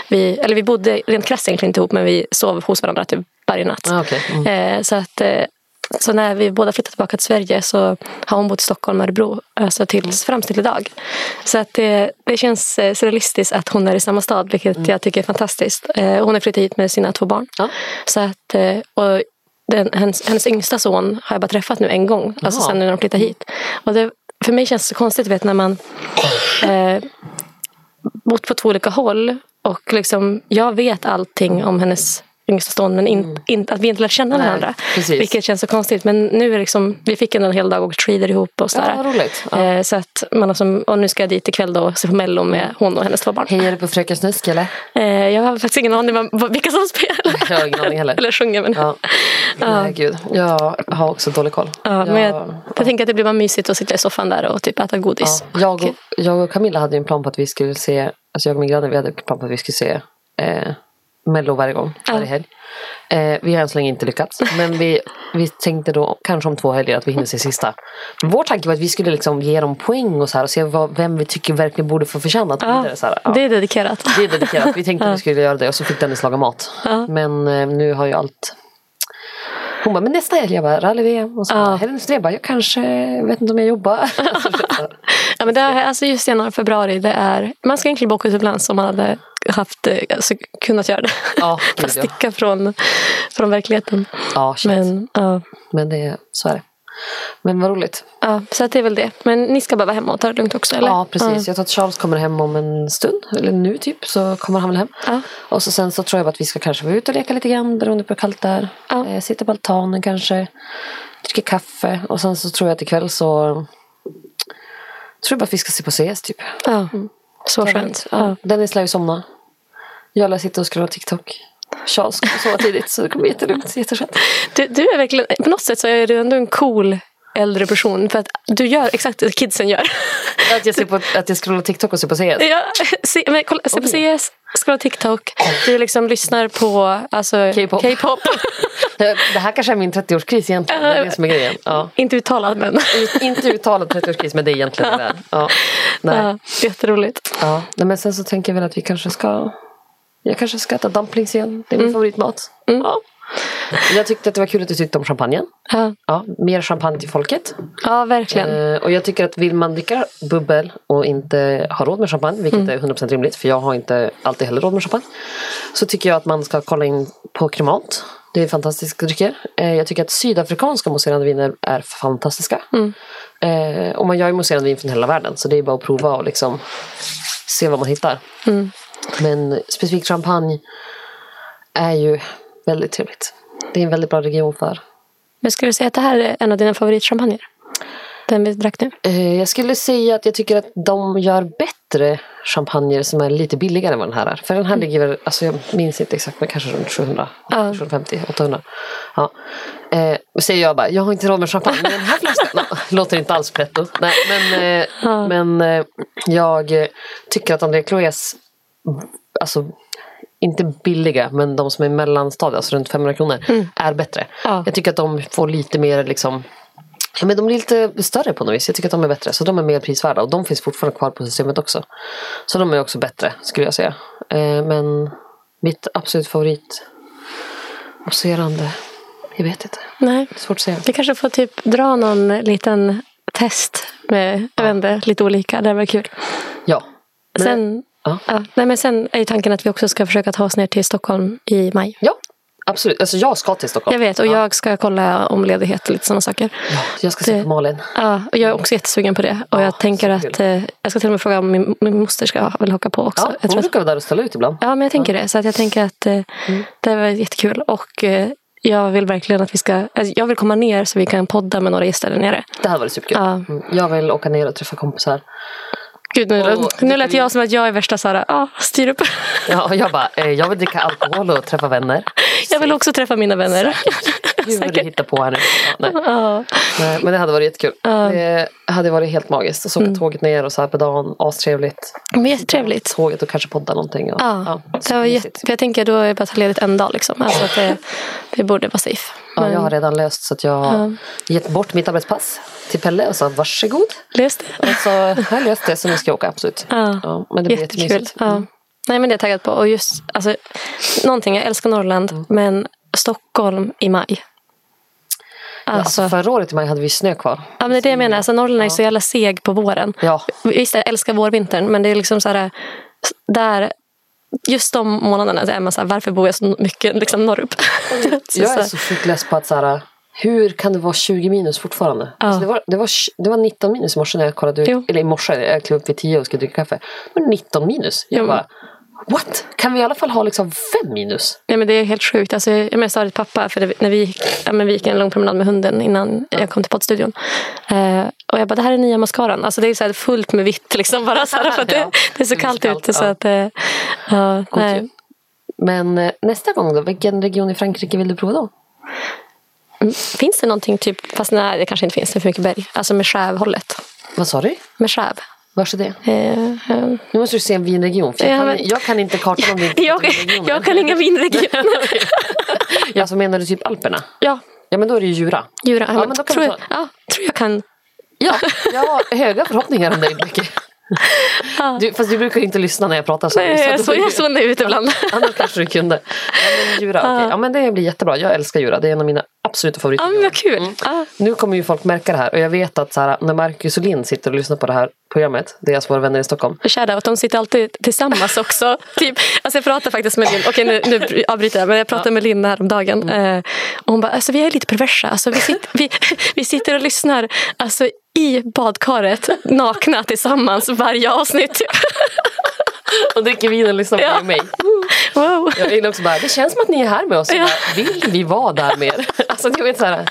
Speaker 2: Vi, eller vi bodde rent krasst egentligen inte ihop men vi sov hos varandra typ varje natt.
Speaker 1: Ah, okej. Mm.
Speaker 2: Eh, så att eh, så när vi båda flyttade tillbaka till Sverige så har hon bott i Stockholm och Örebro alltså tills, fram till idag. Så att det, det känns eh, surrealistiskt att hon är i samma stad vilket jag tycker är fantastiskt. Eh, hon har flyttat hit med sina två barn.
Speaker 1: Ja.
Speaker 2: Så att, eh, och den, hennes, hennes yngsta son har jag bara träffat nu en gång. Alltså sen när de flyttade hit. Och det, för mig känns det så konstigt vet, när man eh, bott på två olika håll. Och liksom, jag vet allting om hennes yngsta son men in, in, att vi inte lär känna
Speaker 1: Nej,
Speaker 2: varandra.
Speaker 1: precis.
Speaker 2: Vilket känns så konstigt. Men nu är liksom, vi fick ändå en hel dag och trader ihop och sådär.
Speaker 1: Ja. Ja.
Speaker 2: Eh, så att man har som, och nu ska jag dit ikväll då och se på Mello med hon och hennes två barn.
Speaker 1: Hejar du på Fröken Snusk eller?
Speaker 2: Eh, jag har faktiskt ingen aning om vilka som spelar.
Speaker 1: Jag har ingen aning heller.
Speaker 2: Eller sjunger. Men, ja.
Speaker 1: Ja. Nej, gud. Jag har också dålig koll.
Speaker 2: men jag, jag tänker att det blir bara mysigt att sitta i soffan där och typ äta godis.
Speaker 1: Ja, jag, och, jag och Camilla hade ju en plan på att vi skulle se, alltså jag och min granne vi hade en plan på att vi skulle se eh, Mello varje gång, varje helg. Eh, vi har än så länge inte lyckats. Men vi, vi tänkte då kanske om två helger att vi hinner se sista. Vår tanke var att vi skulle liksom ge dem poäng och så här och se vad, vem vi tycker verkligen borde få förtjänat.
Speaker 2: Ja,
Speaker 1: vidare, så här. Ja.
Speaker 2: Det är dedikerat.
Speaker 1: Det är dedikerat. Vi tänkte att vi skulle göra det och så fick Dennis laga mat.
Speaker 2: Ja.
Speaker 1: Men eh, nu har ju allt hon bara, men nästa helg, jag bara, rally-VM. Och så
Speaker 2: Ja.
Speaker 1: helgen efter det, jag bara, jag kanske, vet inte om jag jobbar.
Speaker 2: Ja, men det är, alltså just januari, februari, det är, man ska egentligen boka utomlands om man hade haft, eh, alltså, kunnat göra det.
Speaker 1: Ja, ja.
Speaker 2: sticka från, från verkligheten.
Speaker 1: ja, shit. Men,
Speaker 2: Men, ja,
Speaker 1: det, så är det. Men vad roligt.
Speaker 2: ja, så att det är väl det. Men ni ska bara vara hemma och ta det lugnt också? Eller?
Speaker 1: Ja, precis. Jag tror att Charles kommer hem om en stund. Eller nu typ, så kommer han väl hem.
Speaker 2: Ja.
Speaker 1: Och så sen så tror jag att vi ska kanske vara ute och leka lite grann beroende på hur kallt det är.
Speaker 2: Ja.
Speaker 1: Eh, sitta på altanen kanske. Dricka kaffe. Och sen så tror jag att ikväll så tror jag bara att vi ska se på CS typ.
Speaker 2: Ja, så skönt. Ja.
Speaker 1: Dennis lär ju somna. Jag lär sitta och scrolla TikTok. Charles ska sova tidigt så det kommer bli jättelugnt. Jätteskönt.
Speaker 2: Du, du är verkligen, på något sätt så är du ändå en cool äldre person. För att du gör exakt det kidsen gör.
Speaker 1: Att jag, ser på, att jag scrollar TikTok och ser på CS.
Speaker 2: Ja, se, men kolla, se på CS, scrolla TikTok. Du liksom lyssnar på alltså,
Speaker 1: K-pop.
Speaker 2: K-pop.
Speaker 1: Det här kanske är min 30-årskris egentligen. Det är det som är grejen. Ja.
Speaker 2: Inte uttalad men.
Speaker 1: Inte uttalad 30-årskris men det är egentligen det. Ja. Nej.
Speaker 2: Ja, jätteroligt.
Speaker 1: Ja. Nej, men sen så tänker jag väl att vi kanske ska Jag kanske ska äta dumplings igen. Det är min favoritmat. Ja. Jag tyckte att det var kul att du tyckte om champagnen.
Speaker 2: Ja,
Speaker 1: Ja, mer champagne till folket.
Speaker 2: ja verkligen.
Speaker 1: Eh, och jag tycker att vill man dricka bubbel och inte ha råd med champagne, vilket är 100% rimligt för jag har inte alltid heller råd med champagne. Så tycker jag att man ska kolla in på Kremat. Det är fantastiska drycker. Eh, jag tycker att sydafrikanska mousserande viner är fantastiska. Eh, och man gör ju mousserande vin från hela världen så det är bara att prova och liksom se vad man hittar. Men specifikt champagne är ju väldigt trevligt. Det är en väldigt bra region för.
Speaker 2: Men skulle du säga att det här är en av dina favoritchampagner? Den vi drack nu?
Speaker 1: Eh, Jag skulle säga att jag tycker att de gör bättre champagner som är lite billigare än vad den här är. För den här ligger väl, alltså jag minns inte exakt men kanske runt 700,
Speaker 2: Ja.
Speaker 1: 750, 800. Ja. Eh, säger jag bara, jag har inte råd med champagne men den här flaskan låter inte alls pretto. Nej, men eh,
Speaker 2: Ja.
Speaker 1: men eh, jag tycker att André Chloés, alltså inte billiga men de som är mellanstadiet, alltså runt 500 kronor, är bättre.
Speaker 2: Ja.
Speaker 1: Jag tycker att de får lite mer liksom Ja, men de blir lite större på något vis. Jag tycker att de är bättre. Så de är mer prisvärda. Och de finns fortfarande kvar på systemet också. Så de är också bättre skulle jag säga. Eh, men mitt absolut favorit mousserande. Jag vet inte.
Speaker 2: Nej.
Speaker 1: Svårt att säga.
Speaker 2: Vi kanske får typ dra någon liten test med jag vet inte, lite olika. Det var kul.
Speaker 1: Ja. Men-
Speaker 2: Sen,
Speaker 1: Ja.
Speaker 2: ja. Nej, men sen är ju tanken att vi också ska försöka ta oss ner till Stockholm i maj.
Speaker 1: Ja, absolut. Alltså jag ska till Stockholm.
Speaker 2: Jag vet och
Speaker 1: ja.
Speaker 2: jag ska kolla om ledighet och lite sådana saker.
Speaker 1: Ja, jag ska se
Speaker 2: Det-
Speaker 1: på Malin.
Speaker 2: Ja, och jag är också jättesugen på det. Och
Speaker 1: Ja,
Speaker 2: jag tänker att eh, jag ska till och med fråga om min, min moster ska väl haka på också.
Speaker 1: Ja,
Speaker 2: jag
Speaker 1: hon
Speaker 2: tror
Speaker 1: brukar vara där och ställa ut ibland.
Speaker 2: ja, men jag tänker det. Så att jag tänker att eh,
Speaker 1: Mm.
Speaker 2: det var jättekul. Och eh, jag vill verkligen att vi ska... Alltså, jag vill komma ner så vi kan podda med några gäster där nere.
Speaker 1: Det hade varit superkul.
Speaker 2: Ja.
Speaker 1: Mm. Jag vill åka ner och träffa kompisar.
Speaker 2: Gud, nu,
Speaker 1: Och-
Speaker 2: nu lät jag som att jag är värsta Sara. Ja, styr upp.
Speaker 1: Ja, och jag bara, eh, jag vill dricka alkohol och träffa vänner.
Speaker 2: Jag vill också träffa mina vänner.
Speaker 1: Gud vad du hittar på här nu. Ja, nej.
Speaker 2: Ja,
Speaker 1: Nej, men det hade varit jättekul.
Speaker 2: Ja.
Speaker 1: Det hade varit helt magiskt. Och så åka
Speaker 2: Mm.
Speaker 1: tåget ner och så här på dagen. Astrevligt.
Speaker 2: men jättetrevligt.
Speaker 1: Tåget och kanske podda någonting. Och,
Speaker 2: Ja, det var jätte, för jag tänker då är det bara att ledigt en dag. Liksom. Alltså att det, det borde vara safe.
Speaker 1: Ja, jag har redan löst så att jag har gett bort mitt arbetspass till Pelle och sa varsågod.
Speaker 2: lös det.
Speaker 1: Och så har jag löst det så nu ska jag åka absolut.
Speaker 2: Ja.
Speaker 1: men det blir
Speaker 2: Jättekul.
Speaker 1: jättemysigt.
Speaker 2: Ja. Nej men det är jag taggad på. Och just, alltså, någonting, jag älskar Norrland
Speaker 1: Mm.
Speaker 2: men Stockholm i maj. Alltså,
Speaker 1: Alltså, förra året i maj hade vi snö kvar.
Speaker 2: ja, men det är det jag menar. Alltså, Norrland är så jävla seg på våren.
Speaker 1: Ja,
Speaker 2: Visst, jag älskar vårvintern men det är liksom så här, där, just de månaderna så är man så här, varför bor jag så mycket liksom, norrut? Så-
Speaker 1: jag är
Speaker 2: så-
Speaker 1: så sjukt less på att så här, hur kan det vara 20 minus fortfarande?
Speaker 2: Ja.
Speaker 1: Alltså det, var, det, var, det var 19 minus i morse när jag kollade ut.
Speaker 2: Jo.
Speaker 1: Eller i morse, jag klev upp vid 10 och skulle dricka kaffe. Det var 19 minus. Jag
Speaker 2: Jo.
Speaker 1: bara, What? Kan vi i alla fall ha liksom fem minus?
Speaker 2: Nej, men det är helt sjukt. Alltså, jag men jag sa det till pappa, för det, när vi gick, ja, men vi gick en lång promenad med hunden innan jag kom till poddstudion. Eh, och jag bara, det här är nya mascaran. Alltså, det är så här fullt med vitt, liksom, bara så här, för det,
Speaker 1: Ja.
Speaker 2: det är så
Speaker 1: Det
Speaker 2: kallt ute. Så
Speaker 1: ja.
Speaker 2: att, eh, ja, nej.
Speaker 1: Men eh, nästa gång då, vilken region i Frankrike vill du prova då?
Speaker 2: Mm, Finns det någonting, typ, fast nej, det kanske inte finns, det är för mycket berg. Alltså med Skävhållet.
Speaker 1: Vad sa du?
Speaker 2: Med Skäv.
Speaker 1: Vars är det?
Speaker 2: Eh, eh,
Speaker 1: Nu måste du se en vinregion. För jag,
Speaker 2: Ja,
Speaker 1: kan,
Speaker 2: men-
Speaker 1: jag kan inte kartan om inte
Speaker 2: jag,
Speaker 1: vinregioner.
Speaker 2: jag kan inga vinregioner.
Speaker 1: Ja, så menar du typ Alperna?
Speaker 2: ja,
Speaker 1: Ja, men då är det ju Jura.
Speaker 2: Djura. Ja, men
Speaker 1: men då kan
Speaker 2: tror, jag,
Speaker 1: ta-
Speaker 2: ja, tror jag kan.
Speaker 1: Ja, jag har höga förhoppningar om dig, Becky. Du, fast du brukar inte lyssna när jag pratar så.
Speaker 2: Nej,
Speaker 1: så
Speaker 2: jag,
Speaker 1: att-
Speaker 2: är så, jag nöjd ibland.
Speaker 1: Annars kanske du kunde. Ja, men Jura, okej. ja, men det blir jättebra. Jag älskar Jura. Det är en av mina absoluta favoriter.
Speaker 2: men vad kul. Ja.
Speaker 1: Nu kommer ju folk märka det här och jag vet att så här, när Marcus och Linn sitter och lyssnar på det här programmet, det är alltså våra vänner i Stockholm.
Speaker 2: Shoutout, de sitter alltid tillsammans också. typ, alltså jag pratade faktiskt med Linn, okej nu, nu avbryter jag, men jag pratade med Linn häromdagen.
Speaker 1: Mm.
Speaker 2: Eh, och hon bara, alltså vi är lite perversa. Alltså, vi, sitter, vi, vi sitter och lyssnar alltså, i badkaret nakna tillsammans varje avsnitt.
Speaker 1: Och dricker vin och lyssnar på
Speaker 2: Ja.
Speaker 1: mig.
Speaker 2: Wow.
Speaker 1: Jag vill också bara, det känns som att ni är här med oss.
Speaker 2: Ja.
Speaker 1: Bara, vill vi vara där mer? Alltså, jag vet, så här,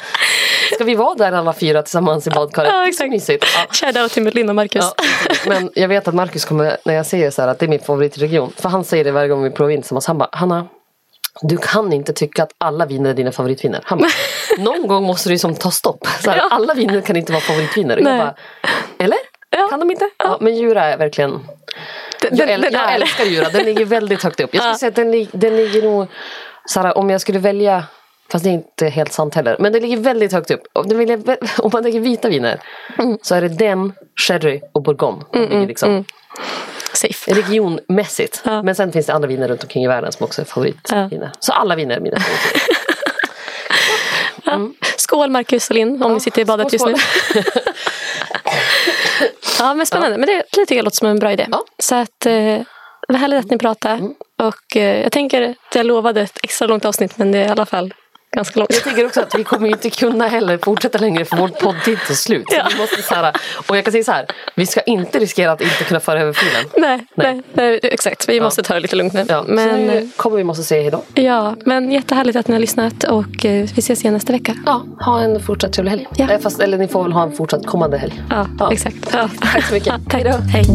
Speaker 1: ska vi vara där alla fyra tillsammans i badkaret?
Speaker 2: Ja, exakt.
Speaker 1: mysigt. Ja.
Speaker 2: Shoutout till Linn och Marcus.
Speaker 1: Ja, men jag vet att Marcus kommer, när jag säger så här att det är min favoritregion. För han säger det varje gång vi provar vin tillsammans. Han bara, Hanna, du kan inte tycka att alla viner är dina favoritviner. Han bara, någon gång måste du liksom ta stopp. Så här,
Speaker 2: Ja.
Speaker 1: Alla viner kan inte vara favoritviner. Och Jag bara, eller?
Speaker 2: Ja.
Speaker 1: Kan de inte? Ja. men Jura är verkligen...
Speaker 2: Den,
Speaker 1: Jag,
Speaker 2: den, den
Speaker 1: jag älskar Jura, den ligger väldigt högt upp. Jag skulle
Speaker 2: Ja.
Speaker 1: säga att den, den ligger nog... Här, om jag skulle välja... Fast det är inte helt sant heller. Men det ligger väldigt högt upp. Om, vill om man tänker vita viner så är det den, sherry och bourgogne. De ligger liksom
Speaker 2: Safe.
Speaker 1: regionmässigt.
Speaker 2: Ja.
Speaker 1: Men sen finns det andra viner runt omkring i världen som också är favoritviner. Så alla viner är mina favoriter.
Speaker 2: Skål Marcus och Linn om ni sitter i badet
Speaker 1: skål,
Speaker 2: just nu. ja men spännande. Men det, tycker jag låter som en bra idé.
Speaker 1: Mm.
Speaker 2: Så att eh, det var härligt att ni pratade. Och eh, jag tänker att jag lovade ett extra långt avsnitt men det är i alla fall ganska långt.
Speaker 1: Jag tänker också att vi kommer inte kunna heller fortsätta längre för vår poddtid tar slut. Så
Speaker 2: Ja.
Speaker 1: vi måste så här, och jag kan säga så här, vi ska inte riskera att inte kunna föra över filen.
Speaker 2: Nej, nej. nej, exakt. Vi måste ta det lite lugnt nu.
Speaker 1: Ja,
Speaker 2: men,
Speaker 1: så nu kommer vi måste säga hejdå.
Speaker 2: ja, men jättehärligt att ni har lyssnat och eh, vi ses igen nästa vecka.
Speaker 1: Ja, ha en fortsatt trevlig helg.
Speaker 2: Ja.
Speaker 1: Eh, Fast, eller ni får väl ha en fortsatt kommande helg.
Speaker 2: Ja,
Speaker 1: Ja.
Speaker 2: exakt. Ja.
Speaker 1: Tack så mycket.
Speaker 2: Ja, tack.
Speaker 1: Hejdå.
Speaker 2: Hej.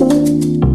Speaker 2: Música